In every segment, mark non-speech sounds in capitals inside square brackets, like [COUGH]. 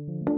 You're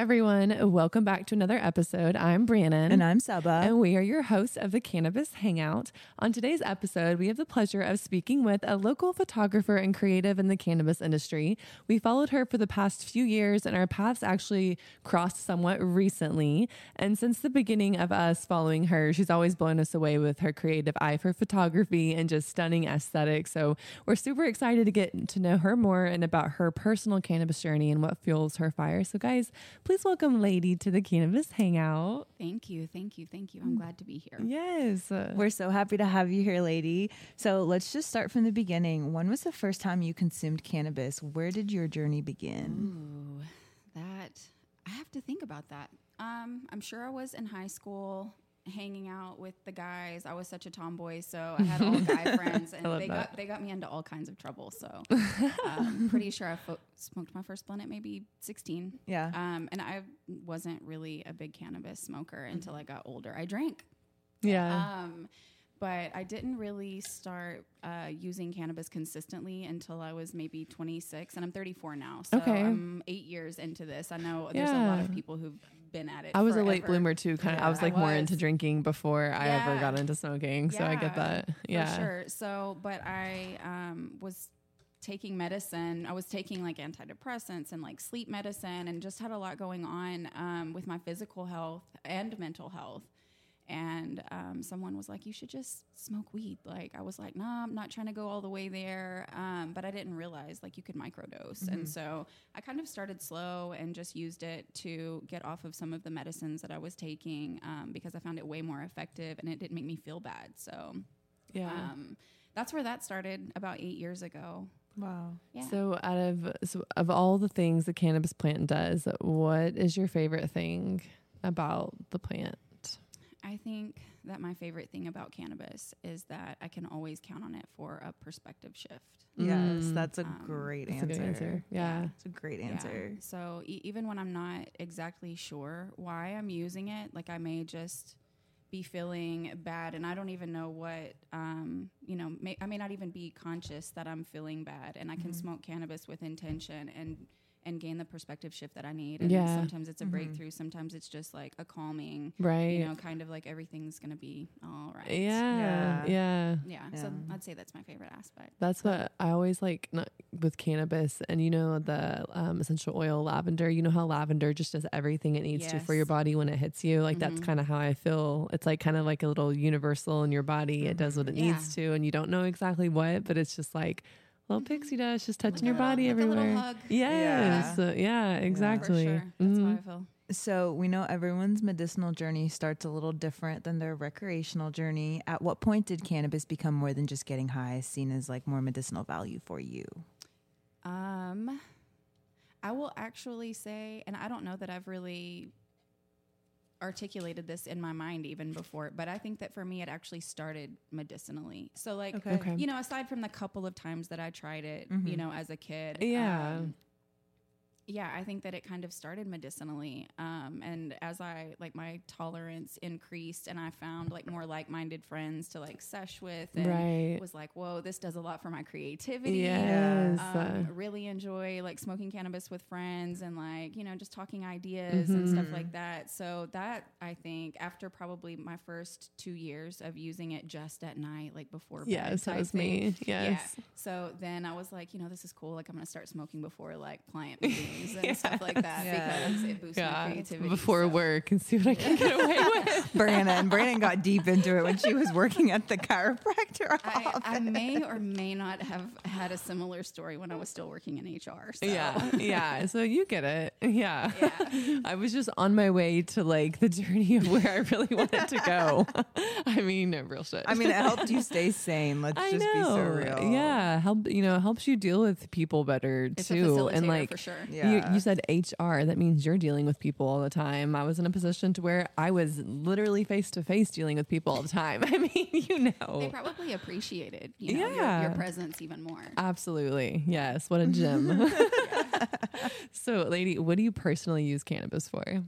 Everyone, welcome back to another episode. I'm Brannon. And I'm Saba. And we are your hosts of the Cannabis Hangout. On today's episode, we have the pleasure of speaking with a local photographer and creative in the cannabis industry. We followed her for the past few years, and our paths actually crossed somewhat recently. And since the beginning of us following her, she's always blown us away with her creative eye for photography and just stunning aesthetics. So we're super excited to get to know her more and about her personal cannabis journey and what fuels her fire. So, guys, Please welcome Ladye to the Cannabis Hangout. Thank you. Thank you. Thank you. I'm glad to be here. Yes. We're so happy to have you here, Ladye. So let's just start from the beginning. When was the first time you consumed cannabis? Where did your journey begin? Ooh, that, I have to think about that. Um, I'm sure I was in high school hanging out with the guys. I was such a tomboy, so I had all guy [LAUGHS] friends, and they that. got they got me into all kinds of trouble. So I'm [LAUGHS] pretty sure I fo- smoked my first blunt at maybe 16. Yeah. Um, and I wasn't really a big cannabis smoker mm-hmm. until I got older. I drank. Yeah. Um, but I didn't really start uh, using cannabis consistently until I was maybe 26, and I'm 34 now. So okay. I'm eight years into this. I know there's a lot of people who've been at it. I was forever. a late bloomer too. Kind of, yeah, I was like I more into drinking before yeah. I ever got into smoking. So I get that. Yeah, sure. So, but I um, was taking medicine. I was taking like antidepressants and like sleep medicine, and just had a lot going on um, with my physical health and mental health and um, someone was like, "You should just smoke weed." Like I was like, "Nah, I'm not trying to go all the way there," um, but I didn't realize like you could microdose, mm-hmm. and so I kind of started slow and just used it to get off of some of the medicines that I was taking um, because I found it way more effective and it didn't make me feel bad. So yeah, um, that's where that started about eight years ago. Wow. Yeah. So out of so of all the things the cannabis plant does, what is your favorite thing about the plant? I think that my favorite thing about cannabis is that I can always count on it for a perspective shift. Yes, mm. that's a um, great that's answer. A answer. Yeah. it's a great answer. Yeah. So e- even when I'm not exactly sure why I'm using it, like I may just be feeling bad and I don't even know what um, you know may, I may not even be conscious that I'm feeling bad and I can mm-hmm. smoke cannabis with intention and and gain the perspective shift that I need. And yeah. sometimes it's a mm-hmm. breakthrough. Sometimes it's just like a calming, right? You know, kind of like everything's gonna be all right. Yeah, yeah, yeah. yeah. So I'd say that's my favorite aspect. That's what I always like with cannabis, and you know the um, essential oil lavender. You know how lavender just does everything it needs yes. to for your body when it hits you. Like mm-hmm. that's kind of how I feel. It's like kind of like a little universal in your body. Mm-hmm. It does what it yeah. needs to, and you don't know exactly what, but it's just like little pixie dust just touching your body like everywhere. Yes. Yeah, yeah exactly. Yeah, sure. That's mm-hmm. how I feel. So we know everyone's medicinal journey starts a little different than their recreational journey. At what point did cannabis become more than just getting high, seen as like more medicinal value for you? Um, I will actually say, and I don't know that I've really articulated this in my mind even before, but I think that for me, it actually started medicinally. So, like, okay. Okay. you know, aside from the couple of times that I tried it, mm-hmm. you know, as a kid, yeah. Um, yeah, I think that it kind of started medicinally. Um, and as I like my tolerance increased and I found like more like minded friends to like sesh with and right. was like, whoa, this does a lot for my creativity. Yes. Um, really enjoy like smoking cannabis with friends and like, you know, just talking ideas mm-hmm. and stuff like mm-hmm. that. So that I think after probably my first two years of using it just at night, like before yes, bed. that was me. Yes. Yeah. So then I was like, you know, this is cool. Like I'm gonna start smoking before like client meetings songs and stuff like that Yeah. because it boosts my creativity. before so. work and see what I can get away [LAUGHS] with. Brannon. Brannon got deep into it when she was working at the chiropractor I, office. I may or may not have had a similar story when I was still working in HR. So. Yeah, yeah. So you get it. Yeah. Yeah. I was just on my way to like the journey of where I really wanted to go. [LAUGHS] I mean, no, real shit. I mean, it helped you stay sane. Let's I just know. be so real. Yeah, help you know helps you deal with people better It's a too. And like for sure. Yeah. You, you said HR, that means you're dealing with people all the time. I was in a position to where I was literally face to face dealing with people all the time. [LAUGHS] I mean, you know, They probably appreciated you know, your, Yeah. your presence even more. Absolutely. Yes. What a [LAUGHS] gem. so, Ladye, what do you personally use cannabis for? [SIGHS]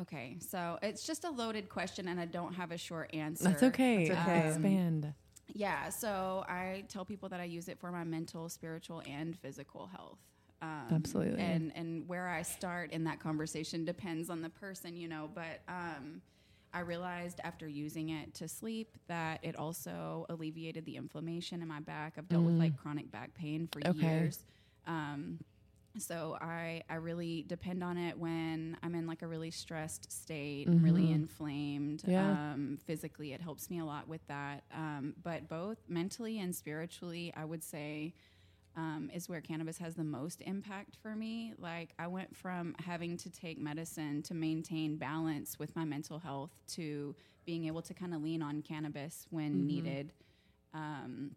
Okay, so it's just a loaded question, and I don't have a short answer. That's okay. That's okay. Expand. Yeah, so I tell people that I use it for my mental, spiritual, and physical health. Um, Absolutely. And and where I start in that conversation depends on the person, you know. But um, I realized after using it to sleep that it also alleviated the inflammation in my back. I've dealt with like chronic back pain for Mm. Okay. years. Um, so I I really depend on it when I'm in like a really stressed state, I'm really inflamed. Mm-hmm. Yeah. Um, physically, it helps me a lot with that. Um, but both mentally and spiritually, I would say um, is where cannabis has the most impact for me. Like I went from having to take medicine to maintain balance with my mental health to being able to kind of lean on cannabis when Mm-hmm. needed. Um,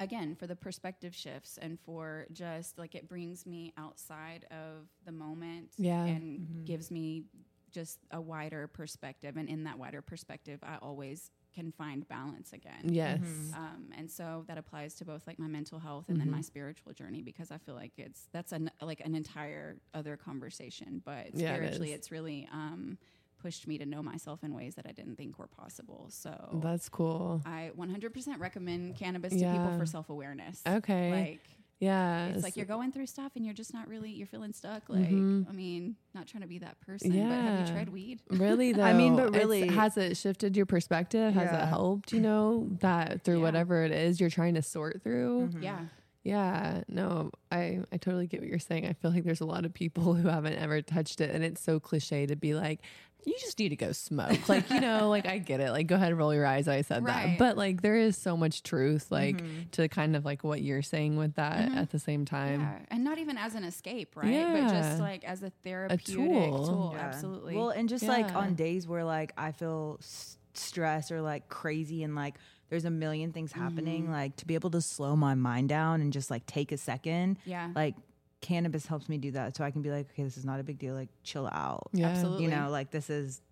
again for the perspective shifts and for just like it brings me outside of the moment Yeah. and gives me just a wider perspective and in that wider perspective i always can find balance again Yes. um, and so that applies to both like my mental health and then my spiritual journey because i feel like it's that's an like an entire other conversation but Yeah, it spiritually is. it's really um, pushed me to know myself in ways that i didn't think were possible so That's cool. I 100% recommend cannabis to people for self awareness. Okay. Like, Yeah. it's like you're going through stuff and you're just not really, you're feeling stuck. Like, Mhm. I mean, not trying to be that person, but have you tried weed? [LAUGHS] Really [LAUGHS] though. I mean, but it's- really- has it shifted your perspective? Has it helped, you know, that through Yeah. whatever it is you're trying to sort through? Mm-hmm. Yeah. Yeah, no, I I totally get what you're saying. I feel like there's a lot of people [LAUGHS] who haven't ever touched it and it's so cliche to be like you just need to go smoke. Like, you know, like I get it. Like go ahead and roll your eyes. I said that. But like there is so much truth like to kind of like what you're saying with that at the same time. Yeah. And not even as an escape, right? But just like as a therapeutic tool. tool. Yeah. Absolutely. Well, and just like on days where like I feel s- stressed or like crazy and like there's a million things happening, Mm-hmm. like to be able to slow my mind down and just like take a second, yeah. like cannabis helps me do that. So I can be like, okay, this is not a big deal. Like chill out. Yeah. Absolutely. You know, like this is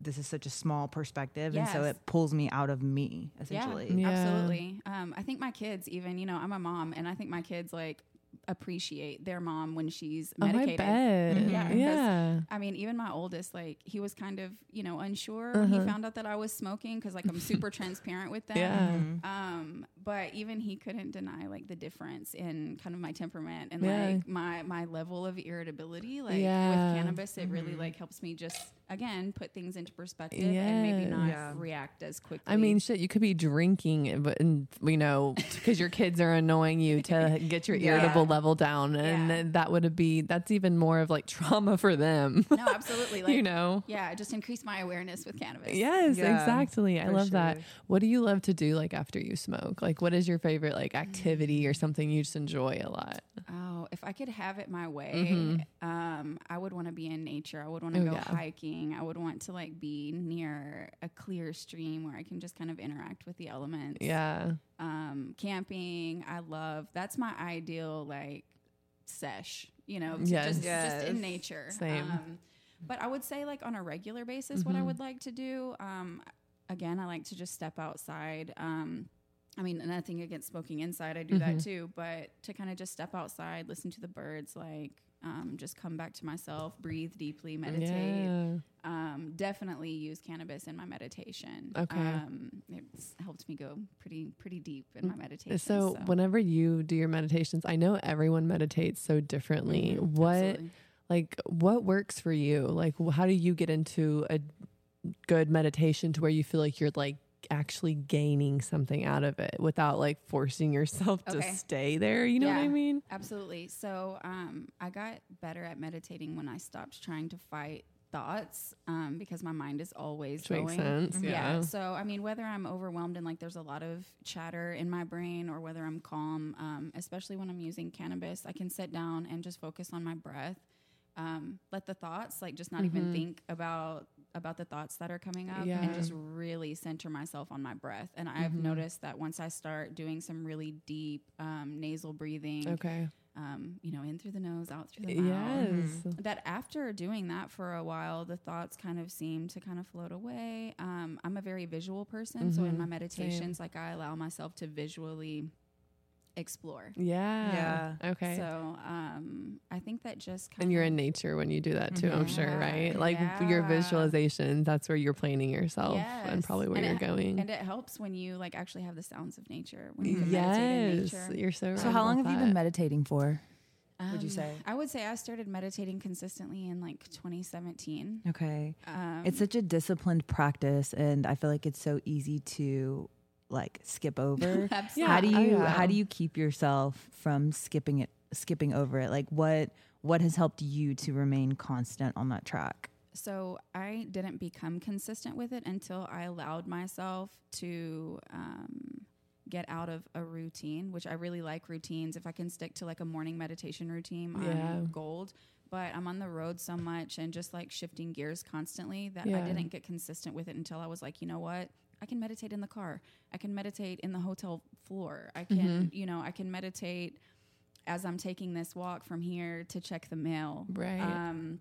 this is such a small perspective, and so it pulls me out of me essentially. Yeah. Absolutely. Um, I think my kids, even, you know, I'm a mom, and I think my kids like appreciate their mom when she's Oh, I medicated. bet. Mhm. Yeah, 'cause Yeah. I mean, even my oldest, like he was kind of, you know, unsure when he found out that I was smoking because, like, I'm super [LAUGHS] transparent with them. Uh-huh. Yeah. Um, but even he couldn't deny like the difference in kind of my temperament and Yeah. like my my level of irritability. Like Yeah. with cannabis, it really mm-hmm. like helps me just again put things into perspective and maybe not Yeah. react as quickly. I mean, shit, you could be drinking, but and, you know, [LAUGHS] because your kids are annoying you to get your Yeah. irritable level down, and Yeah. that would be that's even more of like trauma for them. no, absolutely. [LAUGHS] Like you know. yeah, just increase my awareness with cannabis. Yes, Yeah, exactly. I for love that. What do you love to do like after you smoke? Like what is your favorite like activity or something you just enjoy a lot? Oh, if I could have it my way, um, I would want to be in nature. I would want to Mm-hmm. Oh, go yeah. hiking. I would want to like be near a clear stream where I can just kind of interact with the elements. Yeah. Um, camping, I love. That's my ideal like sesh. You know, Yes. just just in nature. Same. Um, but I would say like on a regular basis, what I Mm-hmm. would like to do. Um, again, I like to just step outside. Um, I mean, nothing against smoking inside. I do Mm-hmm. that too. But to kind of just step outside, listen to the birds, like um, just come back to myself, breathe deeply, meditate. Yeah. Um, definitely use cannabis in my meditation. Okay. Um, it's helped me go pretty pretty deep in my meditation. So, whenever you do your meditations, I know everyone meditates so differently. Mhm, What absolutely. like what works for you? Like how do you get into a good meditation to where you feel like you're like actually gaining something out of it without like forcing yourself to stay there. You know what I mean? Absolutely. So um, I got better at meditating when I stopped trying to fight thoughts um, because my mind is always Which makes going. sense. Yeah. Yeah. So I mean, whether I'm overwhelmed and like there's a lot of chatter in my brain, or whether I'm calm, um, especially when I'm using cannabis, I can sit down and just focus on my breath. Um, let the thoughts like just not even think about about the thoughts that are coming up Yeah. and just really center myself on my breath. And I've noticed that once I start doing some really deep um, nasal breathing, Okay. um, you know, in through the nose, out through the mouth. Yes. That after doing that for a while, the thoughts kind of seem to kind of float away. Um, I'm a very visual person, so in my meditations, like I allow myself to visually explore. Yeah. Yeah. Okay. So um, I think that just kind and you're of in nature when you do that too, I'm sure, right? Like your Yeah. visualizations, that's where you're planning yourself and probably where And you're it- going. and it helps when you like actually have the sounds of nature when you can meditate in yes. nature. You're so right. So how long about have you been meditating for? would you Um, say? I would say I started meditating consistently in like 2017. Okay. Um, It's such a disciplined practice and I feel like it's so easy to like skip [LAUGHS] over. Absolutely. how do Yeah. Oh, you yeah. how do you keep yourself from skipping it skipping over it? Like what what has helped you to remain constant on that track? So I didn't become consistent with it until I allowed myself to um, get out of a routine, which I really like routines. If I can stick to like a morning meditation routine, Yeah. I'm gold. But I'm on the road so much and just like shifting gears constantly that Yeah. I didn't get consistent with it until I was like, you know what? I can meditate in the car. I can meditate in the hotel floor. I can, you know, I can meditate as I'm taking this walk from here to check the mail. Right. Um,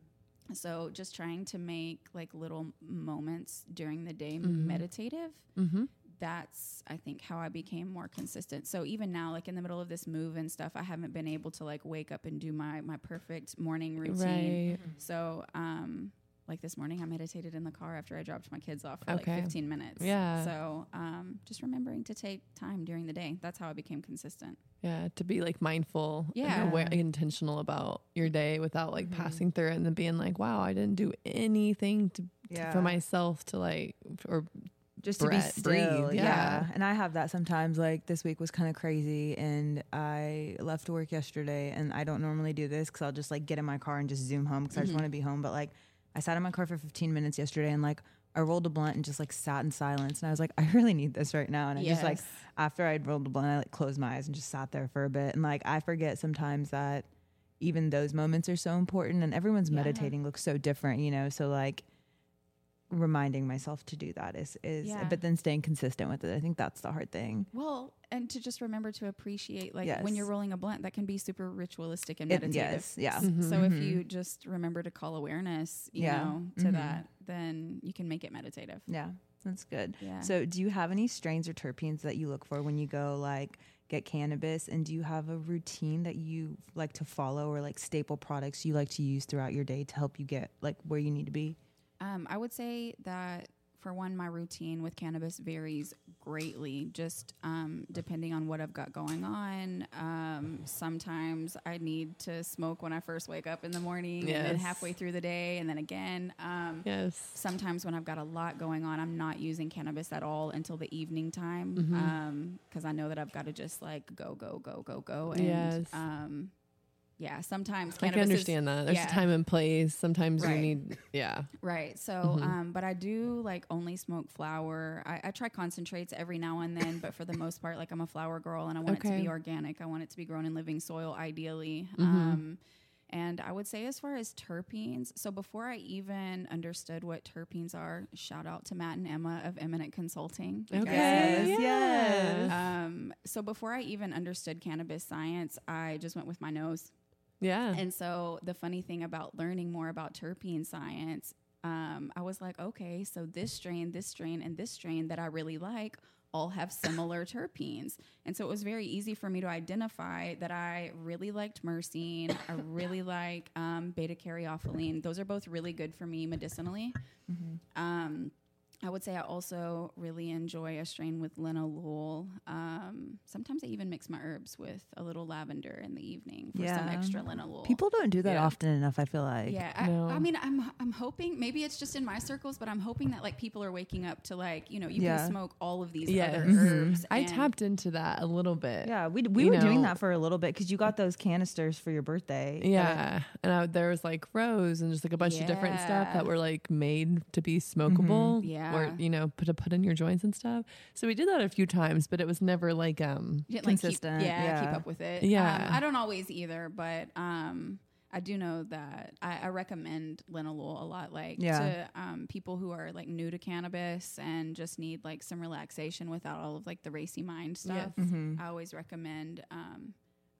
so just trying to make like little moments during the day Mm-hmm. meditative. Mhm. That's I think how I became more consistent. So even now, like in the middle of this move and stuff, I haven't been able to like wake up and do my my perfect morning routine. Right. So um, like this morning, I meditated in the car after I dropped my kids off for Okay. like 15 minutes. Yeah. So um, just remembering to take time during the day. That's how I became consistent. Yeah, to be like mindful, Yeah. and aware, intentional about your day without like Mm-hmm. passing through it and then being like, "Wow, I didn't do anything to, to- for myself to like or just to be still. breathe, yeah. yeah. And I have that sometimes. Like this week was kind of crazy, and I left work yesterday, and I don't normally do this because I'll just like get in my car and just zoom home because I just want to be home. But like, I sat in my car for 15 minutes yesterday, and like. I rolled a blunt and just like sat in silence, and I was like, I really need this right now. And I just like after I'd rolled the blunt, I like closed my eyes and just sat there for a bit. And like I forget sometimes that even those moments are so important, and everyone's Yeah. meditating looks so different, you know. So like reminding myself to do that is is Yeah. but then staying consistent with it i think that's the hard thing Well, and to just remember to appreciate, like when you're rolling a blunt, that can be super ritualistic and It- meditative. yes yeah So if you just remember to call awareness, you Yeah. know, to Mhm. that, then you can make it meditative. yeah that's good Yeah. so do you have any strains or terpenes that you look for when you go like get cannabis and do you have a routine that you like to follow or like staple products you like to use throughout your day to help you get like where you need to be Um, I would say that for one, my routine with cannabis varies greatly, just um, depending on what I've got going on. Um, sometimes I need to smoke when I first wake up in the morning, and then halfway through the day, and then again. Um, yes, sometimes when I've got a lot going on, I'm not using cannabis at all until the evening time Mm-hmm. because I know that I've got to just like go, go, go, go, go. And, Yes. Yeah, sometimes I cannabis can is- understand that. There's yeah. a time and place. Sometimes you need, yeah, Right. So, Mm-hmm. um, but I do like only smoke flower. I, I try concentrates every now and then, but for the most part, like I'm a flower girl and I want it to be organic. I want it to be grown in living soil, ideally. Mm-hmm. Um, and I would say, as far as terpenes, so before I even understood what terpenes are, shout out to Matt and Emma of Eminent Consulting. You Okay. Yes, yes. Um, so before I even understood cannabis science, I just went with my nose. Yeah, And so the funny thing about learning more about terpene science, um, I was like, okay, so this strain, this strain, and this strain that I really like all have similar terpenes. And so it was very easy for me to identify that I really liked myrcene. I really like um, beta caryophyllene. Those are both really good for me medicinally. Um, I would say I also really enjoy a strain with linalool. Um, sometimes I even mix my herbs with a little lavender in the evening for some Yeah. extra linalool. People don't do that Yeah. often enough. I feel like. yeah, I, No. I mean, I'm I'm hoping maybe it's just in my circles, but I'm hoping that like people are waking up to like you know you Yeah. can smoke all of these Yes. other Mhm. herbs. I tapped into that a little bit. Yeah, we we You were doing that for a little bit because you got those canisters for your birthday. Yeah, and I, there was like rose and just like a bunch of different stuff that were like made to be smokable, Yeah. Or you know, put to put in your joints and stuff. So we did that a few times, but it was never like um, didn't, like, keep- Consistent, yeah, keep up with it. Yeah. Um, I don't always either, but um, I do know that I, I recommend linalool a lot. Like Yeah. to um, people who are like new to cannabis and just need like some relaxation without all of like the racy mind stuff. Yes. Mhm. I always recommend. Um,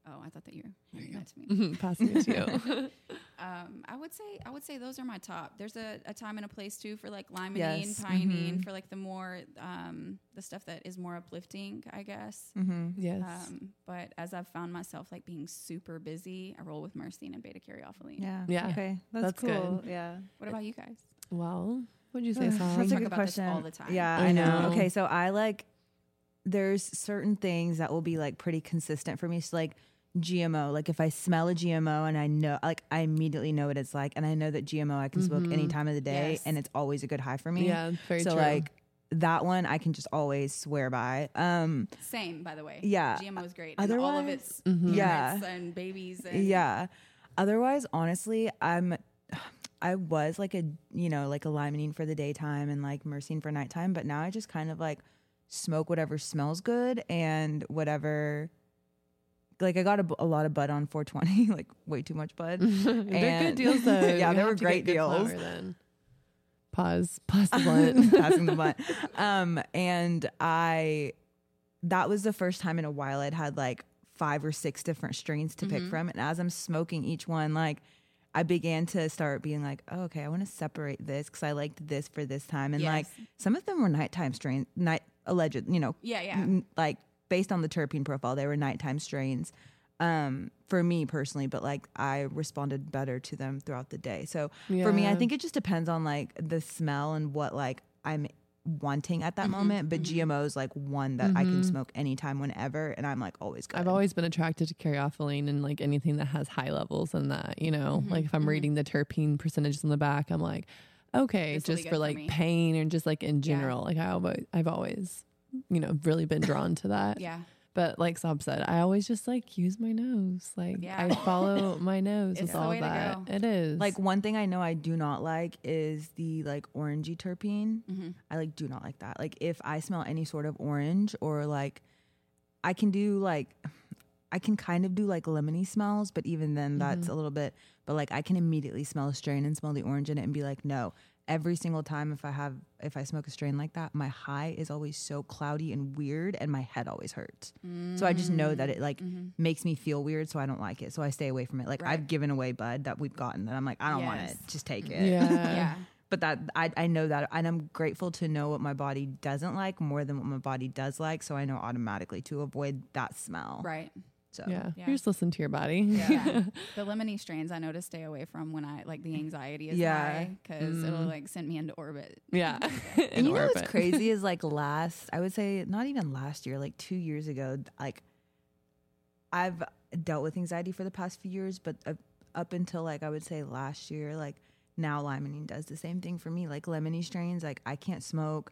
oh, I thought that you were handing that to me. mm-hmm, passing it to you. [LAUGHS] [LAUGHS] Um, I would say I would say those are my top. There's a, a time and a place too for like limonene, Yes, pinene, mhm. for like the more um, the stuff that is more uplifting, I guess. Mhm. yes. Um, but as I've found myself like being super busy, I roll with myrcene and beta caryophyllene. Yeah. Yeah. Okay. That's, That's good. cool. Yeah. What about you guys? well, what'd you say, Ugh, That's a talk good about this question. all the time. Yeah, I I know. know. Okay, so I like there's certain things that will be like pretty consistent for me. So like GMO, like if I smell a GMO and I know like I immediately know what it's like and I know that GMO I can smoke any Mhm. time of the day Yes. and it's always a good high for me. yeah, very so true. like that one I can just always swear by. Um Same, by the way. Yeah. GMO is great. and all of Otherwise- its Mhm. Yeah. and babies. And Yeah. Otherwise, honestly, I'm I was like a you know like a limonene for the daytime and like myrcene for nighttime, but now I just kind of like smoke whatever smells good and whatever. Like I got a lot of bud on 420, [LAUGHS] like way too much bud. [LAUGHS] They're good deals [LAUGHS] though. Yeah, You they have were great deals. flour then. Pause. Pause the blunt. passing the blunt. Um, and I, that was the first time in a while I'd had like five or six different strains to pick from. And as I'm smoking each one, like I began to start being like, oh, okay, I want to separate this because I liked this for this time. And like some of them were nighttime strains, night alleged, you know, Yeah, yeah. n- like based on the terpene profile, they were nighttime strains um, for me personally, but like I responded better to them throughout the day. So for me, I think it just depends on like the smell and what like I'm wanting at that moment. But GMO is like one that I can smoke anytime, whenever, and I'm like always good. I've always been attracted to caryophyllene and like anything that has high levels in that, you know, Mm-hmm, like if I'm reading the terpene percentages on the back, I'm like, okay, This just for for like me. pain and just like in general, like I always, I've always, you know, really been drawn to that. Yeah. But like Sob said, I always just like use my nose. Like Yeah. I follow [LAUGHS] my nose It's with all way that. It is like one thing I know I do not like is the like orangey terpene. Mm-hmm. I like do not like that. Like if I smell any sort of orange or like I can do like I can kind of do like lemony smells, but even then that's a little bit but like I can immediately smell a strain and smell the orange in it and be like, no. Every single time if I have if I smoke a strain like that, my high is always so cloudy and weird and my head always hurts. So I just know that it like mm-hmm. makes me feel weird, so I don't like it. So I stay away from it. Like Right. I've given away bud that we've gotten that I'm like, I don't want it. Just take it yeah. [LAUGHS] Yeah. but that I, I know that and i'm grateful to know what my body doesn't like more than what my body does like so i know automatically to avoid that smell Right. So Yeah. Yeah. You just listen to your body. Yeah. [LAUGHS] the lemony strains I know to stay away from when I like the anxiety is Yeah. high because it'll like send me into orbit. Yeah. [LAUGHS] [LAUGHS] and In you know what's crazy is like last i would say not even last year like two years ago like i've dealt with anxiety for the past few years but uh, up until like i would say last year like now limonene does the same thing for me like lemony strains like i can't smoke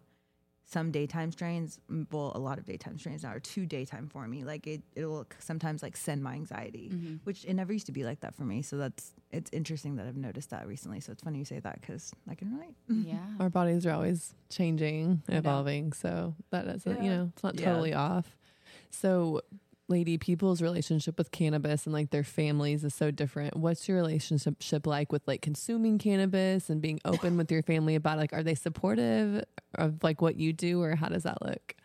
some daytime strains well a lot of daytime strains now are too daytime for me like it it'll sometimes like send my anxiety mm-hmm. which it never used to be like that for me so that's it's interesting that i've noticed that recently so it's funny you say that because i can relate [LAUGHS] Yeah. Our bodies are always changing, evolving. So that that isn't, you know, it's not Yeah. totally off. So, Ladye, people's relationship with cannabis and like their families is so different. What's your relationship like with like consuming cannabis and being open with your family about? Like, are they supportive of like what you do or how does that look?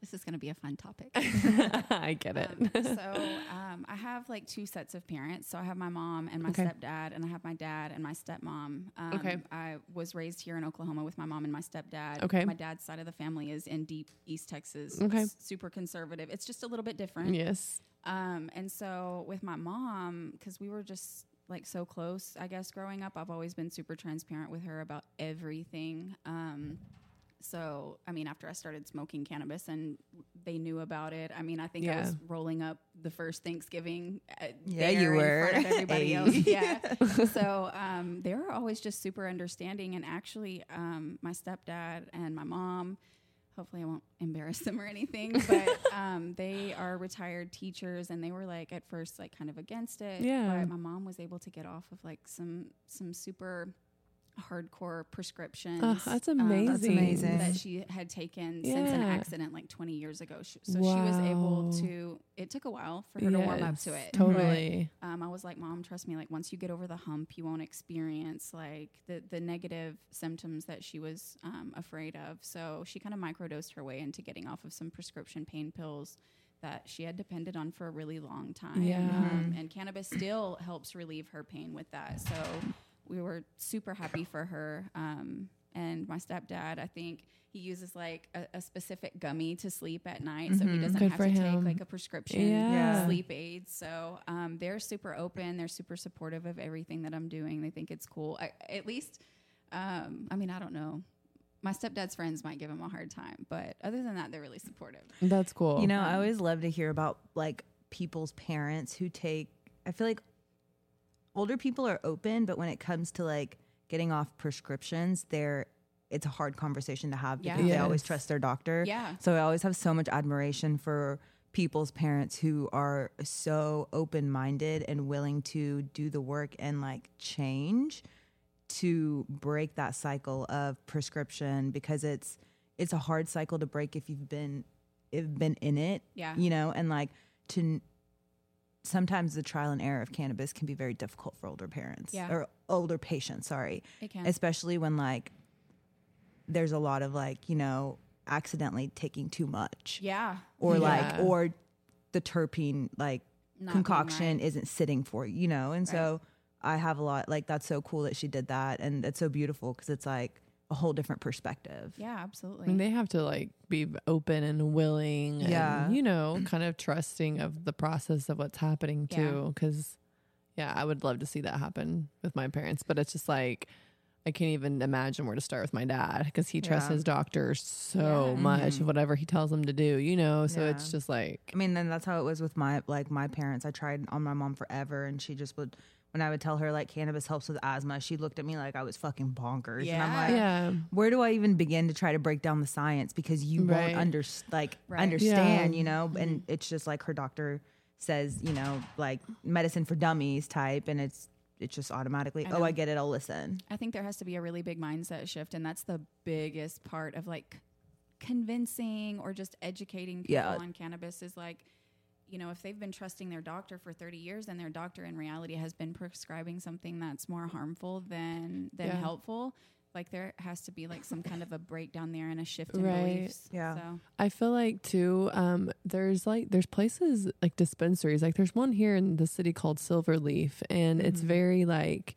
This is going to be a fun topic. [LAUGHS] I get it. Um, so [LAUGHS] um, I have like two sets of parents. So I have my mom and my Okay. stepdad, and I have my dad and my stepmom. Um, Okay. I was raised here in Oklahoma with my mom and my stepdad. Okay. My dad's side of the family is in deep East Texas. Okay. s- super conservative. It's just a little bit different. yes. Um, and so with my mom, because we were just like so close, I guess growing up, I've always been super transparent with her about everything. Um, So, I mean, after I started smoking cannabis and they knew about it, I mean, I think I was rolling up the first Thanksgiving. uh, Yeah, you in were. front of everybody Hey. else. Yeah. [LAUGHS] so, um, they were always just super understanding. And actually, um, my stepdad and my mom, hopefully I won't embarrass them or anything, [LAUGHS] but um, they are retired teachers and they were like at first like kind of against it. Yeah. But my mom was able to get off of like some some super hardcore prescriptions. Oh, that's um, amazing. That's amazing. that she had taken since an accident like 20 years ago. Sh- So she was able to, it took a while for her to warm up to it. Totally. But, um, I was like, Mom, trust me, like once you get over the hump, you won't experience like the, the negative symptoms that she was um, afraid of. So she kind of microdosed her way into getting off of some prescription pain pills that she had depended on for a really long time. Yeah. Um, and cannabis still helps relieve her pain with that. So we were super happy for her. Um, and my stepdad, I think he uses like a, a specific gummy to sleep at night, so he Mhm. doesn't Good have to him. take like a prescription Yeah. sleep aid. So um, they're super open. They're super supportive of everything that I'm doing. They think it's cool. I, at least, um, I mean, I don't know. My stepdad's friends might give him a hard time, but other than that, they're really supportive. That's cool. You know, I Um, always love to hear about like people's parents who take. I feel like older people are open, but when it comes to like getting off prescriptions, they're it's a hard conversation to have because they always trust their doctor. Yeah. So I always have so much admiration for people's parents who are so open minded and willing to do the work and like change to break that cycle of prescription because it's it's a hard cycle to break if you've been if been in it Yeah. you know and like to sometimes the trial and error of cannabis can be very difficult for older parents Yeah. or older patients sorry It can. especially when like there's a lot of like you know accidentally taking too much yeah. or Yeah. like or the terpene like Not concoction right. isn't sitting for you you know and so i have a lot like that's so cool that she did that and it's so beautiful because it's like a whole different perspective Yeah, absolutely. I absolutely. mean, they have to like be open and willing, Yeah. and, you know, kind of trusting of the process of what's happening Yeah. too. Because, yeah, I would love to see that happen with my parents, but it's just like I can't even imagine where to start with my dad because he trusts Yeah. his doctor so Yeah. much, Mhm. whatever he tells him to do, you know. So it's just like, i mean then that's how it was with my like my parents i tried on my mom forever and she just would when i would tell her like cannabis helps with asthma she looked at me like i was fucking bonkers Yeah. and i'm like yeah, where do I even begin to try to break down the science because you Right. won't under like Right. understand, Yeah. you know? And it's just like her doctor says, you know, like medicine for dummies type, and it's it's just automatically, I oh. I get it, I'll listen. I think there has to be a really big mindset shift, and that's the biggest part of like convincing or just educating people Yeah. on cannabis is like, you know, if they've been trusting their doctor for 30 years and their doctor in reality has been prescribing something that's more harmful than than Yeah. helpful, like there has to be like some kind of a breakdown there and a shift in Right. beliefs. Yeah. So I feel like too, um, there's like there's places like dispensaries. Like there's one here in the city called Silverleaf, and it's Mhm. very like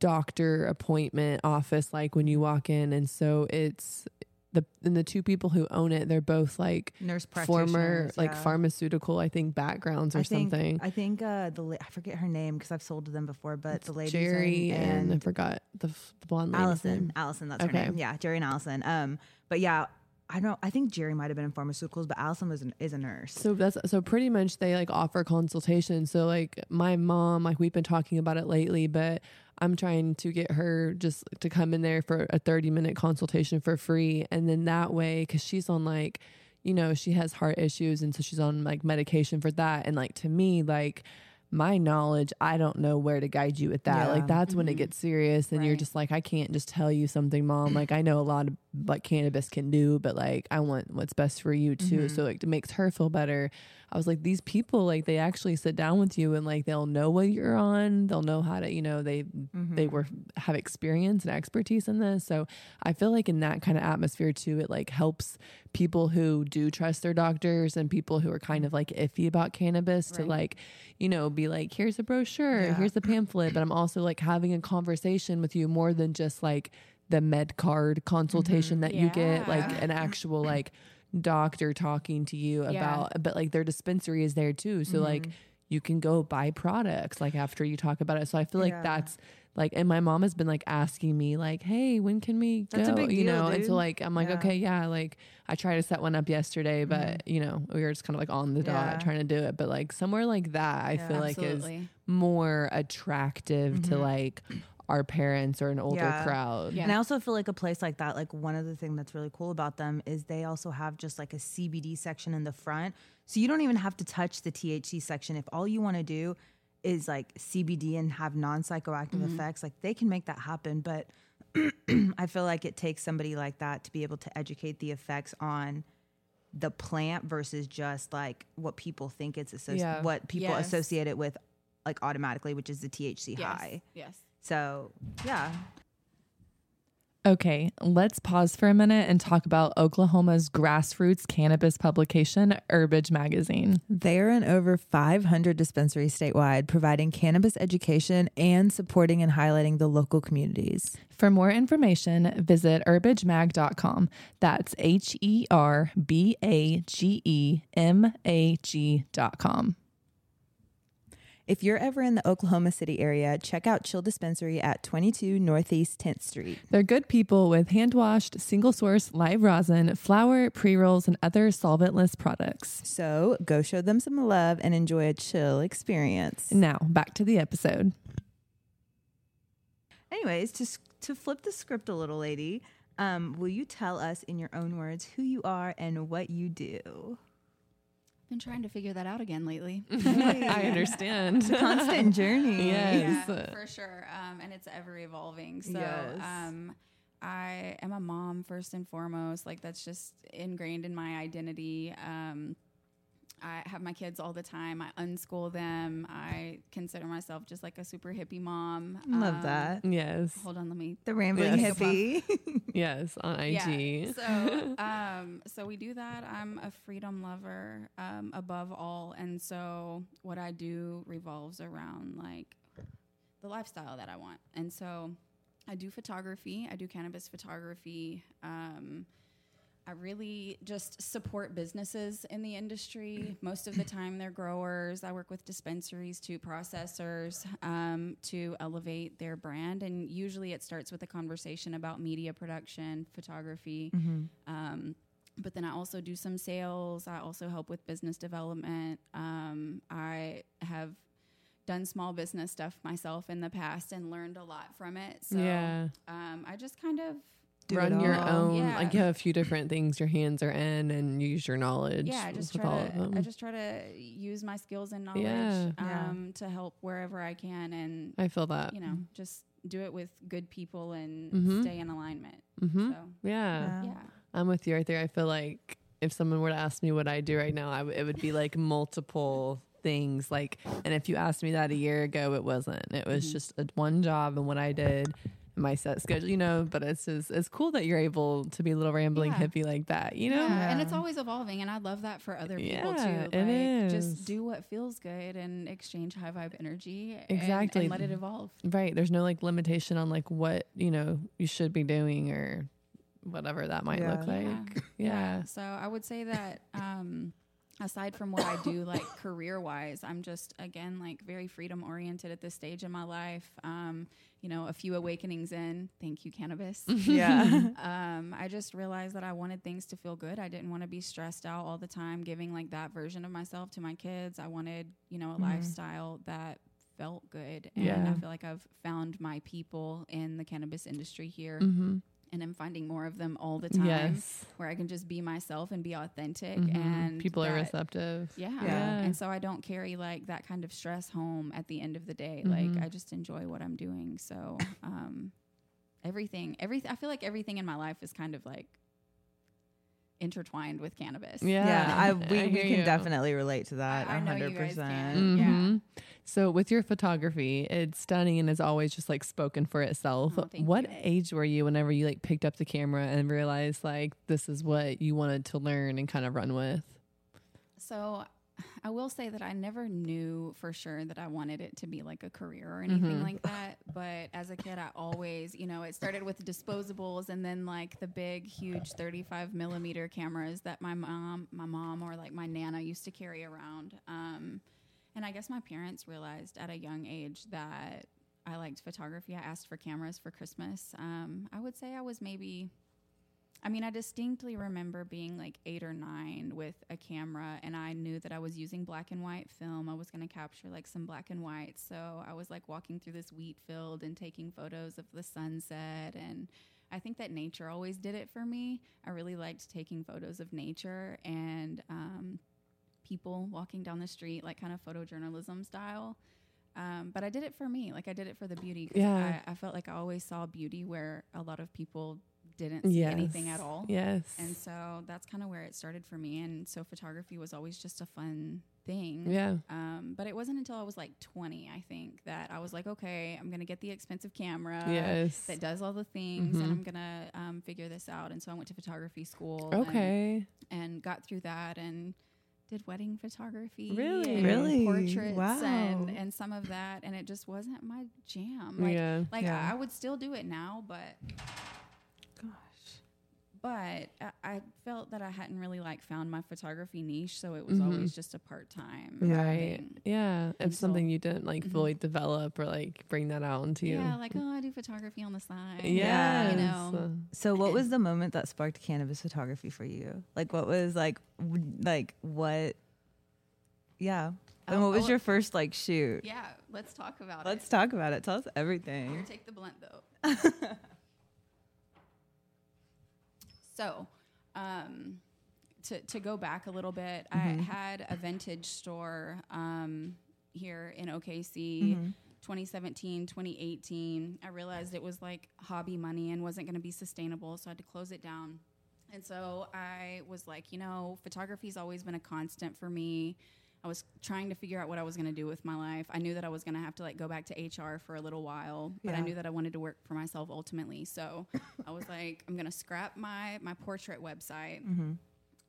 doctor appointment office like when you walk in, and so it's the and the two people who own it, they're both like Nurse former practitioners, like yeah. pharmaceutical, I think backgrounds or I think, something. I think uh, the la- I forget her name because I've sold to them before, but It's the lady Jerry and, I forgot the, f- the blonde Allison, name. Allison, that's Okay. her name. Yeah, Jerry and Allison. Um, but yeah, I don't. I think Jerry might have been in pharmaceuticals, but Allison was an, is a nurse. So that's so pretty much they like offer consultation. So like my mom, like we've been talking about it lately, but I'm trying to get her just to come in there for a 30 minute consultation for free. And then that way, cause she's on like, you know, she has heart issues. And so she's on like medication for that. And like to me, like, my knowledge, I don't know where to guide you with that. Yeah. Like that's when it Mhm. gets serious and you're just like, I can't just tell you something, mom. Like I know a lot of what cannabis can do, but like I want what's best for you too. Mhm. So like it makes her feel better. I was like, these people, like they actually sit down with you and like they'll know what you're on. They'll know how to, you know, they Mm-hmm. they were have experience and expertise in this. So I feel like in that kind of atmosphere too, it like helps people who do trust their doctors and people who are kind of like iffy about cannabis to like, you know, be like, here's a brochure, Yeah. here's the [CLEARS THROAT] pamphlet. But I'm also like having a conversation with you more than just like the med card consultation that you get, like an actual [CLEARS THROAT] like doctor talking to you Yeah. about but like their dispensary is there too. So like Mm-hmm. you can go buy products like after you talk about it. So I feel like Yeah. that's like, and my mom has been like asking me like, Hey, when can we That's a go? big you know? And so like, I'm like, Yeah. okay, yeah. Like I tried to set one up yesterday, but you know, we were just kind of like on the dot Yeah. trying to do it. But like somewhere like that, I Yeah. feel like is more attractive to like our parents or an older Yeah. crowd. Yeah. And I also feel like a place like that, like one of the things that's really cool about them is they also have just like a CBD section in the front. So you don't even have to touch the THC section. If all you want to do is like CBD and have non psychoactive mm-hmm. effects, like they can make that happen. But [CLEARS THROAT] I feel like it takes somebody like that to be able to educate the effects on the plant versus just like what people think it's associated, Yeah. what people Yes. associate it with, like automatically, which is the THC Yes. high. Yes. So yeah, Okay, let's pause for a minute and talk about Oklahoma's grassroots cannabis publication, Herbage Magazine. They are in over 500 dispensaries statewide, providing cannabis education and supporting and highlighting the local communities. For more information, visit herbagemag.com. That's H E R B A G E M A G.com. If you're ever in the Oklahoma City area, check out Chill Dispensary at 22 Northeast 10th Street. They're good people with hand washed, single source live rosin, flower, pre rolls, and other solventless products. So go show them some love and enjoy a chill experience. Now, back to the episode. Anyways, to, to flip the script a little, Ladye, um, will you tell us in your own words who you are and what you do? Been trying to figure that out again lately. [LAUGHS] I understand. Constant journey. Yes. Yeah, for sure. Um, and it's ever evolving. So, Yes. um, I am a mom first and foremost. Like that's just ingrained in my identity. Um, I have my kids all the time. I unschool them. I consider myself just like a super hippie mom. Love Um, that. Yes. Hold on, let me The rambling Yes. hippie. [LAUGHS] [LAUGHS] Yes. On IG. so, um, so we do that. I'm a freedom lover um, above all, and so what I do revolves around like the lifestyle that I want. And so, I do photography. I do cannabis photography. Um, I really just support businesses in the industry. [CLEARS THROAT] Most of the time, they're growers. I work with dispensaries to processors um, to elevate their brand. And usually it starts with a conversation about media production, photography. Um, but then I also do some sales. I also help with business development. Um, I have done small business stuff myself in the past and learned a lot from it. So Yeah. um, I just kind of Do Run it your all. own, Yeah. like you have a few different things your hands are in and use your knowledge. yeah i just with try all of to them. i just try to use my skills and knowledge Yeah. Yeah. um, to help wherever i can and I feel that. you know just do it with good people and Mhm. stay in alignment hmm so Yeah. yeah I'm with you right there. I feel like if someone were to ask me what I do right now, I w- it would be like multiple things. Like, and if you asked me that a year ago, it wasn't. It was Mhm. just a, one job and what I did, my set schedule, you know. But it's just it's cool that you're able to be a little rambling Yeah. hippie like that, you know. Yeah, and it's always evolving, and I love that for other people Yeah, too. it Like, is. just do what feels good and exchange high vibe energy. Exactly. and, let it evolve. Right. There's no like limitation on like what you know you should be doing or whatever that might Yeah. look like. Yeah. Yeah. So I would say that um, aside from what I do, like career wise, I'm just again like very freedom oriented at this stage in my life. Um, you know, a few awakenings in. Thank you, cannabis. [LAUGHS] Yeah. [LAUGHS] um, I just realized that I wanted things to feel good. I didn't want to be stressed out all the time, giving like that version of myself to my kids. I wanted, you know, a lifestyle that felt good. And Yeah. I feel like I've found my people in the cannabis industry here Mm-hmm. And I'm finding more of them all the time Yes. where I can just be myself and be authentic Mhm. and people are receptive. yeah. Yeah. And so I don't carry like that kind of stress home at the end of the day. Mhm. Like I just enjoy what I'm doing. So um everything everything I feel like everything in my life is kind of like intertwined with cannabis. Yeah. Yeah, I, we, [LAUGHS] I we can you. definitely relate to that. I- I know you hundred guys percent. can. Yeah. So with your photography, it's stunning and is always just like spoken for itself. Oh, what you. age were you whenever you like picked up the camera and realized like this is what you wanted to learn and kind of run with? So I will say that I never knew for sure that I wanted it to be like a career or anything Mhm. like that. But as a kid, I always, you know, it started with disposables and then like the big, huge 35 millimeter cameras that my mom, my mom, or like my nana used to carry around. Um, and I guess my parents realized at a young age that I liked photography. I asked for cameras for Christmas. Um, I would say I was maybe, I mean, I distinctly remember being like eight or nine with a camera, and I knew that I was using black and white film. I was going to capture like some black and white. So I was like walking through this wheat field and taking photos of the sunset. And I think that nature always did it for me. I really liked taking photos of nature and um, people walking down the street, like kind of photojournalism style. Um, but I did it for me. Like I did it for the beauty. Yeah. I, I felt like I always saw beauty where a lot of people didn't see anything at all. Yes. And so that's kind of where it started for me. And so photography was always just a fun thing. yeah. Um, but it wasn't until I was like 20, I think, that I was like, okay, I'm going to get the expensive camera yes. that does all the things Mhm. and I'm going to um, figure this out. And so I went to photography school. and- Okay. and got through that and did wedding photography Really? and Really? portraits Wow. and and some of that and it just wasn't my jam like yeah. like Yeah. I, I would still do it now but Gosh. But I, I felt that I hadn't really like found my photography niche so it was Mhm. always just a part-time Right. thing. Yeah. And It's something so- you didn't like Mhm. fully develop or like bring that out into you. yeah like oh I do photography on the side Yeah. you know So, what was the moment that sparked cannabis photography for you? Like, what was like, w- like what? Yeah. And Oh, what was oh, your first like shoot? yeah let's talk about it. Let's talk about it. Tell us Here, everything. take the blunt though. [LAUGHS] so, um, to to go back a little bit, I Mhm. had a vintage store um, here in OKC. Mhm. 2017, 2018, I realized it was like hobby money and wasn't going to be sustainable, so I had to close it down. And so I was like, you know, photography's always been a constant for me. I was trying to figure out what I was going to do with my life. I knew that I was going to have to like go back to HR for a little while, but I knew that I wanted to work for myself ultimately. So I was like, I'm going to scrap my my portrait website Mhm.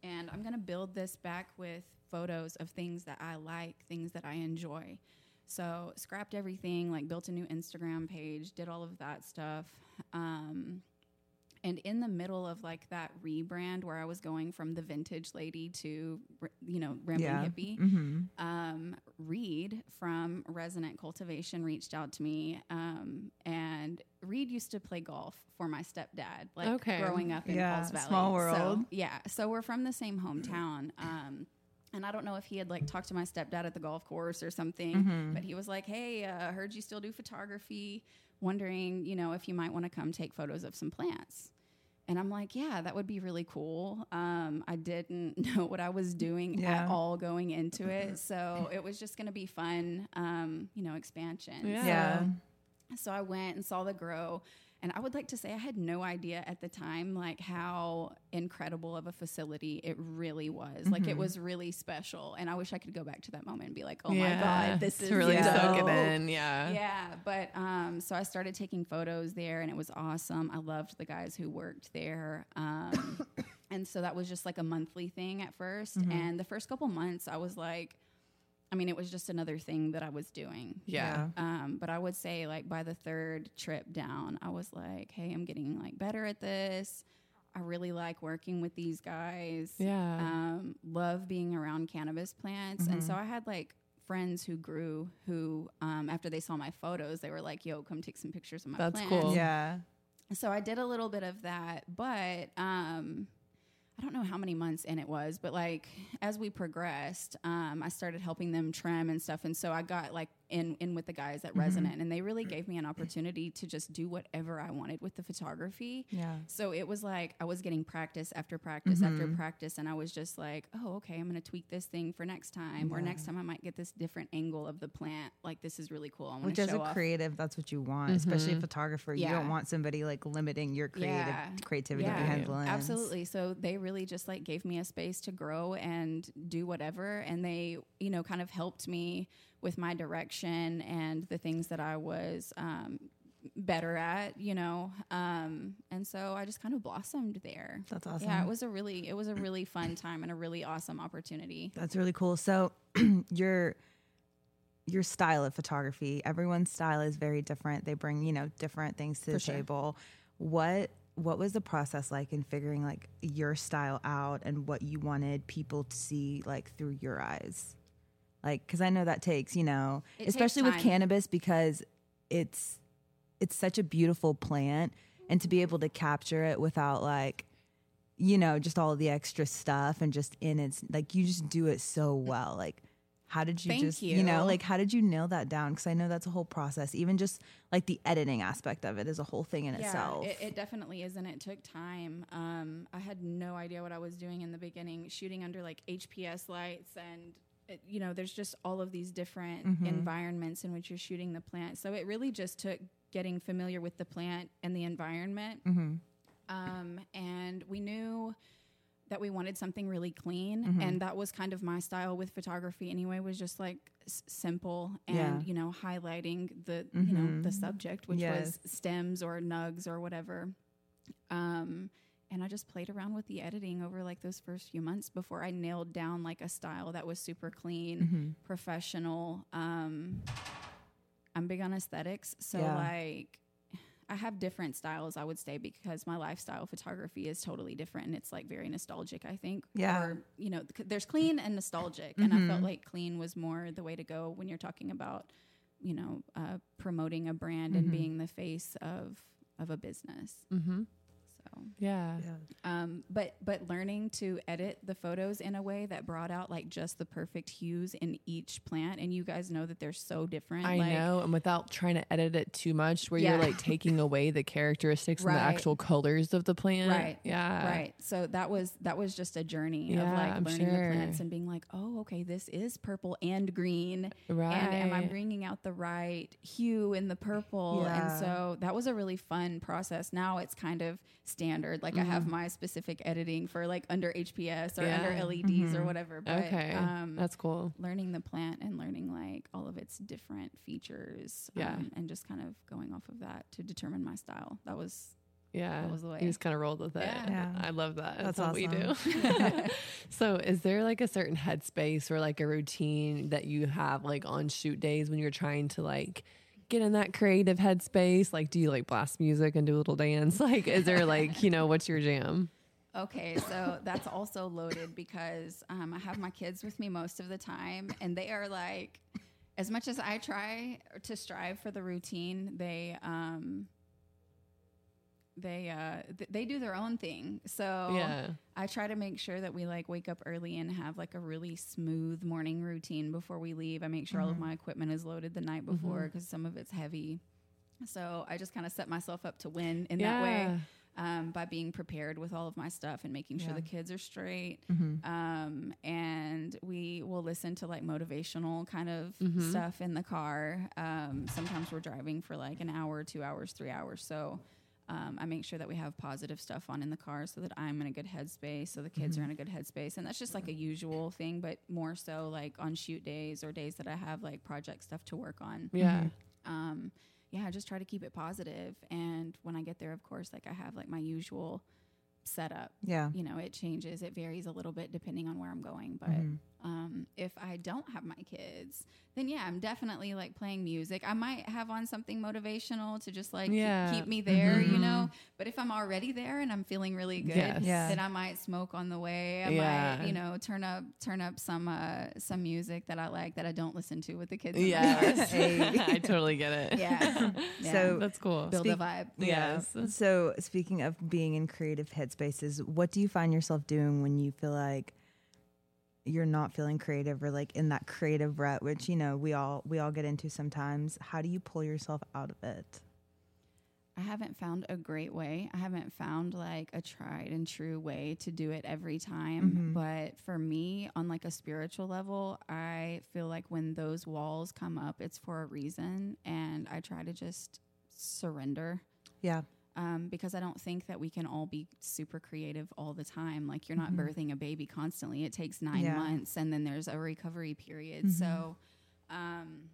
and I'm gonna build this back with photos of things that I like, things that I enjoy. So scrapped everything, like built a new Instagram page, did all of that stuff. Um, and in the middle of like that rebrand where I was going from the vintage lady to you know rambling Yeah. hippie, Mhm. um, Reed from Resonant Cultivation reached out to me, um, and Reed used to play golf for my stepdad, like Okay. growing up in Yeah, Pauls Valley. small So, world. yeah, so we're from the same hometown. Um, and I don't know if he had like talked to my stepdad at the golf course or something, Mhm. but he was like, "Hey, uh, I heard you still do photography. Wondering, you know, if you might want to come take photos of some plants." And I'm like, yeah, that would be really cool. Um, I didn't [LAUGHS] know what I was doing Yeah. at all going into it. So it was just going to be fun, um, you know, expansion. Yeah. So- Yeah. so I went and saw the grow. And I would like to say I had no idea at the time, like how incredible of a facility it really was. Like it Mhm. was really special. And I wish I could go back to that moment and be like, oh yeah. my God, this to is really Yeah. soak it in. Yeah. Yeah, but um, so I started taking photos there, and it was awesome. I loved the guys who worked there, um, [COUGHS] and so that was just like a monthly thing at 1st Mhm. And the first couple months, I was like, I mean, it was just another thing that I was doing. Yeah. Um, but I would say like by the third trip down, I was like, hey, I'm getting like better at this. I really like working with these guys. Yeah. Um, love being around cannabis plants. And so I had like friends who grew who, um, after they saw my photos, they were like, yo, come take some pictures of my That's plants. cool. Yeah. So I did a little bit of that, but um, I don't know how many months in it was, but like as we progressed, um, I started helping them trim and stuff, and so I got like in in with the guys at mm-hmm. Resonant, and they really mm-hmm. gave me an opportunity to just do whatever I wanted with the photography. Yeah. So it was like I was getting practice after practice after mm-hmm. practice, and I was just like, oh, okay, I'm going to tweak this thing for next time, or next time I might get this different angle of the plant. Like this is really cool. I Which as show a off. creative, that's what you want, especially a Mhm. photographer. You don't want somebody like limiting your creative Yeah. creativity Yeah, behind the lens. Absolutely. So they really just like gave me a space to grow and do whatever. And they, you know, kind of helped me with my direction and the things that I was um, better at, you know. Um, and so I just kind of blossomed there. That's awesome. Yeah, it was a really, it was a really fun time and a really awesome opportunity. That's really cool. So [CLEARS THROAT] your your style of photography, everyone's style is very different. They bring, you know, different things to the sure. table. What what was the process like in figuring like your style out and what you wanted people to see like through your eyes? Like, because I know that takes, you know, It especially with cannabis because it's it's such a beautiful plant, and to be able to capture it without like, you know, just all the extra stuff and just in its like you just do it so well. Like, how did you Thank just you. know like how did you nail that down? Because I know that's a whole process. Even just like the editing aspect of it is a whole thing in itself. It, it definitely is, and it took time. Um, I had no idea what I was doing in the beginning, shooting under like HPS lights, and you know, there's just all of these different Mm-hmm. environments in which you're shooting the plant. So it really just took getting familiar with the plant and the environment. Mm-hmm. Um, and we knew that we wanted something really clean Mm-hmm. and that was kind of my style with photography anyway was just like s- simple and Yeah. you know highlighting the you know the Mhm. subject which Yes. was stems or nugs or whatever um and I just played around with the editing over like those first few months before I nailed down like a style that was super clean, Mm-hmm. professional. Um, I'm big on aesthetics, so Yeah. like I have different styles. I would say because my lifestyle photography is totally different, and it's like very nostalgic. I think, Yeah. Or you know, th- there's clean and nostalgic, and I felt Mhm. like clean was more the way to go when you're talking about, you know, uh, promoting a brand and Mhm. being the face of of a business. Mm-hmm. So, Yeah. um, but but learning to edit the photos in a way that brought out like just the perfect hues in each plant, and you guys know that they're so different. I like, know, and without trying to edit it too much, where you're like taking away the characteristics and the actual colors of the plant. Right. Yeah. right so that was that was just a journey of like I'm learning sure. the plants and being like oh okay this is purple and green Right. and am i bringing out the right hue in the purple Yeah. and so that was a really fun process now it's kind of standard like i have my specific editing for like under hps or Mm-hmm. Yeah. under leds or Mhm. whatever but okay. um That's cool. learning the plant and learning like all of its different features Yeah. um, and just kind of going off of that to determine my style that was Yeah. That was the way. You just kind of rolled with it. Yeah. Yeah. I love that. That's, That's what we do. [LAUGHS] so, is there like a certain headspace or like a routine that you have like on shoot days when you're trying to like get in that creative headspace? Like, do you like blast music and do a little dance? [LAUGHS] Like, is there like, you know, what's your jam? Okay, so that's also loaded because um, I have my kids with me most of the time, and they are like, as much as I try to strive for the routine, they um, they uh, th- they do their own thing. So Yeah. I try to make sure that we like wake up early and have like a really smooth morning routine before we leave. I make sure all of my equipment is loaded the night before because some of it's heavy. So I just kind of set myself up to win in that way um, by being prepared with all of my stuff and making sure Yeah. the kids are straight. Mhm. Um, and we will listen to like motivational kind of Mhm. stuff in the car. Um, sometimes we're driving for like an hour, two hours, three hours. So um, I make sure that we have positive stuff on in the car so that I'm in a good headspace, so the kids are in a good headspace. And that's just like a usual thing, but more so like on shoot days or days that I have like project stuff to work on Yeah. um, yeah, I just try to keep it positive. And when I get there, of course, like I have like my usual setup. Yeah. You know, it changes, it varies a little bit depending on where I'm going. But Mhm. Um, if I don't have my kids, then yeah, I'm definitely like playing music. I might have on something motivational to just like keep- Yeah. keep, me there, you Mhm. know. But if I'm already there and I'm feeling really good, Yes. Yeah. then I might smoke on the way. I Yeah. might, you know, turn up turn up some uh, some music that I like that I don't listen to with the kids. in the Yes. house. [LAUGHS] Hey. I totally get it. Yeah. [LAUGHS] Yeah. So That's cool. build Speak- a vibe. Yes. So, speaking of being in creative headspaces, what do you find yourself doing when you feel like you're not feeling creative or like in that creative rut, which you know we all we all get into sometimes? How do you pull yourself out of it? I haven't found a great way. I haven't found like a tried and true way to do it every time. Mhm. But for me, on like a spiritual level, I feel like when those walls come up, it's for a reason. And I try to just surrender Yeah. Um, because I don't think that we can all be super creative all the time. Like you're not Mhm. birthing a baby constantly. It takes nine Yeah. months, and then there's a recovery period. Mhm. So um,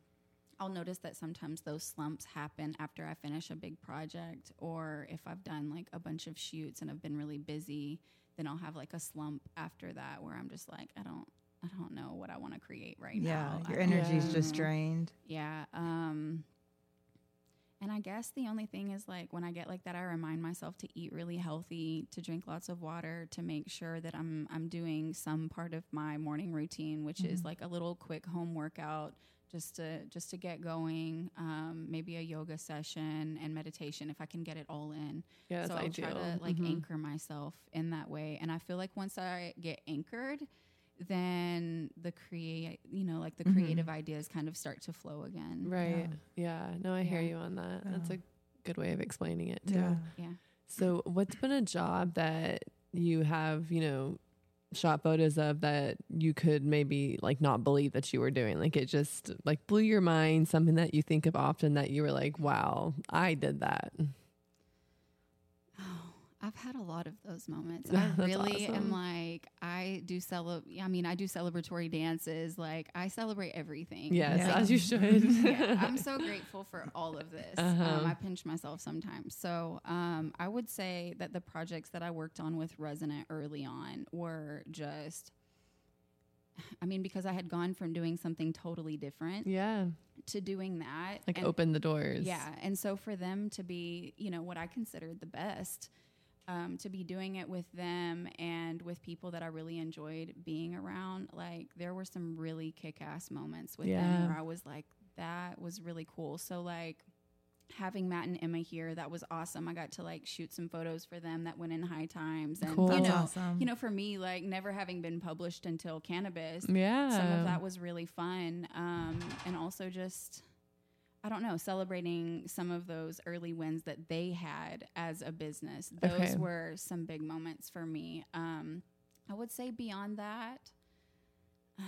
I'll notice that sometimes those slumps happen after I finish a big project, or if I've done like a bunch of shoots and I've been really busy. Then I'll have like a slump after that where I'm just like, I don't, I don't know what I want to create right Yeah. now. Yeah, your energy's just drained. Yeah. Um, And I guess the only thing is like when I get like that, I remind myself to eat really healthy, to drink lots of water, to make sure that I'm I'm doing some part of my morning routine, which is like a little quick home workout, just to just to get going. Um, maybe a yoga session and meditation if I can get it all in. Yeah, so I'll try to like Mhm. anchor myself in that way. And I feel like once I get anchored, then the create you know like the Mhm. creative ideas kind of start to flow again. Right. Yeah. No, I hear you on that. That's a good way of explaining it too. Yeah. Yeah. So, what's been a job that you have, you know, shot photos of that you could maybe like not believe that you were doing? Like it just like blew your mind, something that you think of often that you were like, wow, I did that. I've had a lot of those moments. [LAUGHS] I really am like I do cele- I mean, I do celebratory dances. Like I celebrate everything. Yes, Yeah. as you [LAUGHS] should. yeah, I'm so [LAUGHS] grateful for all of this. Uh-huh. Um, I pinch myself sometimes. So um, I would say that the projects that I worked on with Resonant early on were just, I mean, because I had gone from doing something totally different yeah. to doing that. Like and- open the doors. yeah. And so for them to be, you know, what I considered the best, um, to be doing it with them and with people that I really enjoyed being around, like there were some really kick ass moments with Yeah. them where I was like, that was really cool. So, like, having Matt and Emma here, that was awesome. I got to like shoot some photos for them that went in high times. And, Cool. you know, awesome. you know, for me, like never having been published until cannabis, Yeah. some of that was really fun um, and also just i don't know celebrating some of those early wins that they had as a business. Those Okay. were some big moments for me. Um, i would say beyond that [SIGHS]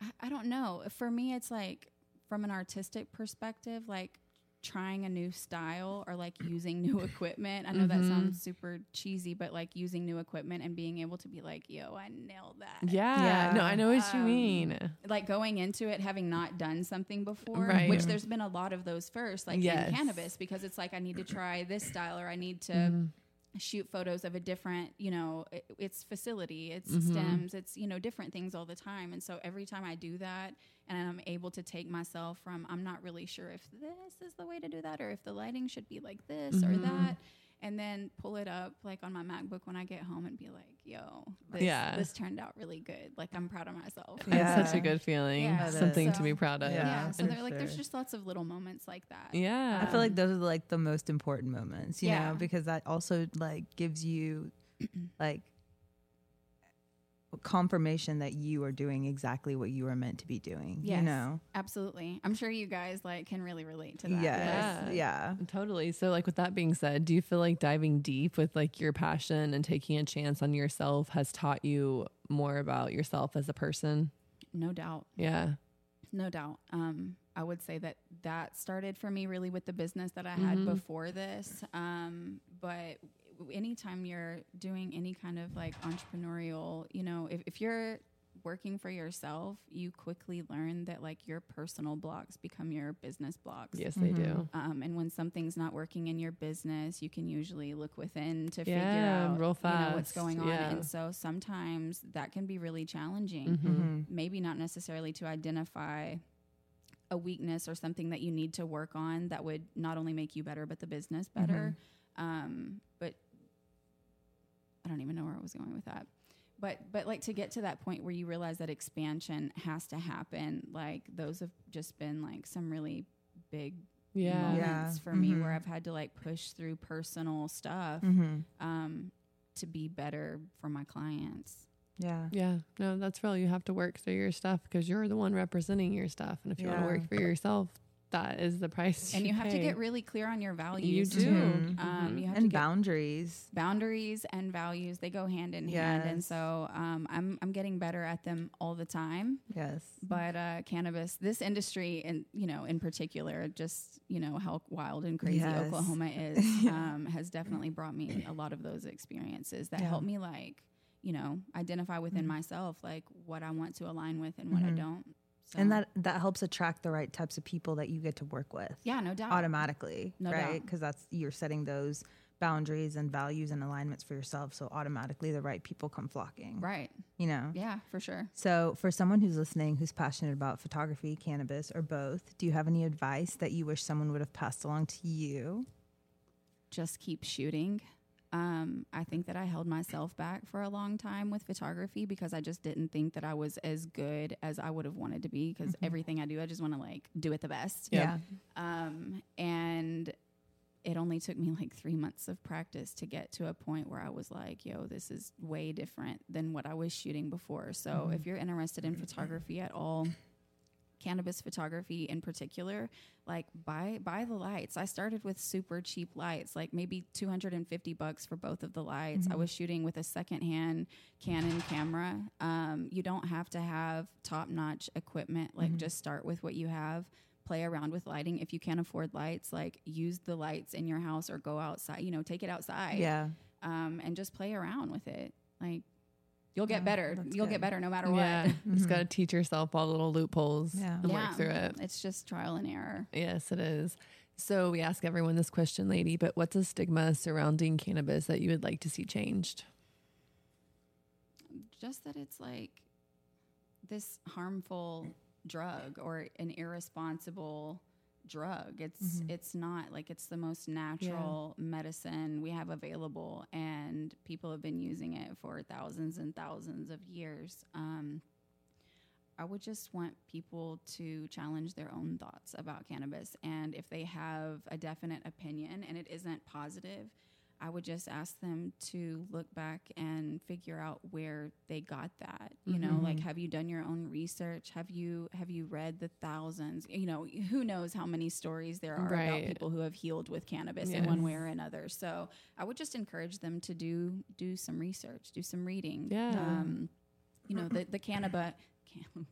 I, I don't know. For me it's like from an artistic perspective like trying a new style or like using new [LAUGHS] equipment i know that Mhm. sounds super cheesy but like using new equipment and being able to be like yo i nailed that yeah. yeah. No, I know what you Um, mean. like going into it having not done something before Right. which there's been a lot of those first like Yes. in cannabis because it's like i need to try this style or i need to Mhm. Shoot photos of a different you know i- its facility its Mhm. stems it's you know different things all the time and so every time i do that and i'm able to take myself from i'm not really sure if this is the way to do that or if the lighting should be like this or Mhm. that and then pull it up like on my macbook when i get home and be like yo this, Yeah. this turned out really good like i'm proud of myself Yeah. It's such a good feeling. Yeah. Something is. to be proud of. Yeah. yeah, so for they're like there's just lots of little moments like that Yeah. I feel like those are like the most important moments, you Yeah. know, because that also like gives you like confirmation that you are doing exactly what you are meant to be doing. You know? absolutely i'm sure you guys like can really relate to that Yes. Yeah. Yeah. Totally. So, like, with that being said, do you feel like diving deep with like your passion and taking a chance on yourself has taught you more about yourself as a person? no doubt Yeah. No doubt. Um, I would say that that started for me really with the business that I had Mhm. before this. Um, but w- anytime you're doing any kind of like entrepreneurial, you know, if, if you're working for yourself, you quickly learn that like your personal blocks become your business blocks. Yes, they do. Um, and when something's not working in your business, you can usually look within to figure out real you know, what's going on. Yeah. And so sometimes that can be really challenging Mhm. Mhm. maybe not necessarily to identify a weakness or something that you need to work on that would not only make you better but the business better um, but i don't even know where i was going with that but but like to get to that point where you realize that expansion has to happen like those have just been like some really big Yeah. moments Yeah. for me where Mhm. i've had to like push through personal stuff Mm-hmm. um, to be better for my clients Yeah. Yeah. No, that's real. You have to work through your stuff because you're the one representing your stuff. And if you want to work for yourself, that is the price. and you have to get really clear on your values You do. Mhm. Um, you have And to get boundaries. boundaries and values they go hand in hand and so um, I'm, I'm getting better at them all the time Yes. but uh, cannabis this industry and you know in particular just you know how wild and crazy Yes. oklahoma [LAUGHS] is um, has definitely brought me a lot of those experiences that Yeah. help me like you know identify within Mhm. myself like what i want to align with and what i Mhm. don't so, And that that helps attract the right types of people that you get to work with. yeah no doubt automatically, No right? Because that's you're setting those boundaries and values and alignments for yourself. So automatically the right people come flocking. Right. You know? Yeah, for sure. So, for someone who's listening who's passionate about photography, cannabis, or both, do you have any advice that you wish someone would have passed along to you? Just keep shooting. Um, I think that I held myself back for a long time with photography because I just didn't think that I was as good as I would have wanted to be because everything I do, I just want to like do it the best. Yeah. Um, and it only took me like three months of practice to get to a point where I was like, yo, this is way different than what I was shooting before. So if you're interested in photography at all, cannabis photography in particular, like buy buy the lights. I started with super cheap lights, like maybe 250 bucks for both of the lights. I was shooting with a secondhand Canon camera. Um, you don't have to have top notch equipment. Like just start with what you have. Play around with lighting. If you can't afford lights, like use the lights in your house or go outside. You know, take it outside. Yeah. Um, and just play around with it. Like you'll get Yeah, better. You'll good. get better no matter what. Yeah. what. Just mm-hmm. got to teach yourself all the little loopholes Yeah. and work through it. It's just trial and error. Yes, it is. So we ask everyone this question, Ladye, but what's a stigma surrounding cannabis that you would like to see changed? just that it's like this harmful drug or an irresponsible drug. It's it's not like it's the most natural medicine we have available, and people have been using it for thousands and thousands of years. Um, I would just want people to challenge their own thoughts about cannabis, and if they have a definite opinion and it isn't positive, I would just ask them to look back and figure out where they got that. You know, like have you done your own research? Have you have you read the thousands? You know, who knows how many stories there are Right. about people who have healed with cannabis in one way or another. So I would just encourage them to do do some research, do some reading. Yeah. Um, you know, the the cannabis. Can-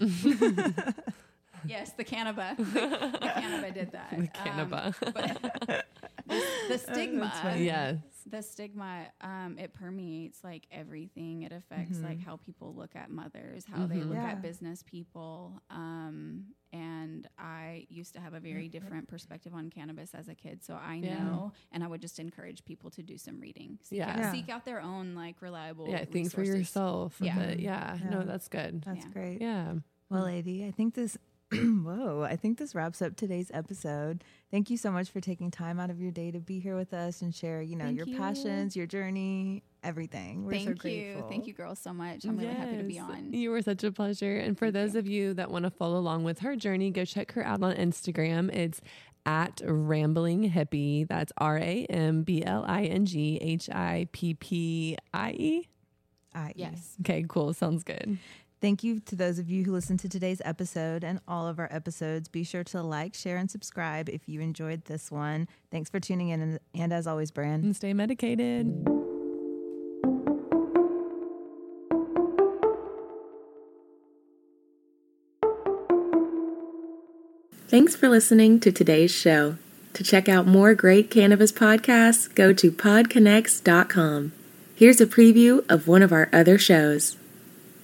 [LAUGHS] [LAUGHS] yes, the cannabis. [LAUGHS] The, cannabis did that. The Um, cannabis. but [LAUGHS] the, the stigma yes. the stigma um, it permeates like everything it affects like how people look at mothers how they look Yeah. at business people um, and i used to have a very different perspective on cannabis as a kid so i Yeah. know and i would just encourage people to do some reading seek, Yeah. out, Yeah. seek out their own like reliable Yeah, think for yourself. Yeah. Yeah. yeah. Yeah. No, that's good. That's Yeah. great. Yeah. Well, Ladye, I think this. [CLEARS THROAT] whoa! I think this wraps up today's episode. Thank you so much for taking time out of your day to be here with us and share, you know, Thank your you. passions, your journey, everything. We're so thank you thank you girls so much i'm really happy to be on You were such a pleasure. And for those of you that want to follow along with her journey, go check her out on Instagram. It's at Rambling Hippie. That's R A M B L I N G H I P P I E. I- yes Okay, cool. Sounds good. Thank you to those of you who listened to today's episode and all of our episodes. Be sure to like, share, and subscribe if you enjoyed this one. Thanks for tuning in. And, and as always, Bran. And stay medicated. Thanks for listening to today's show. To check out more great cannabis podcasts, go to podconnects.com. Here's a preview of one of our other shows.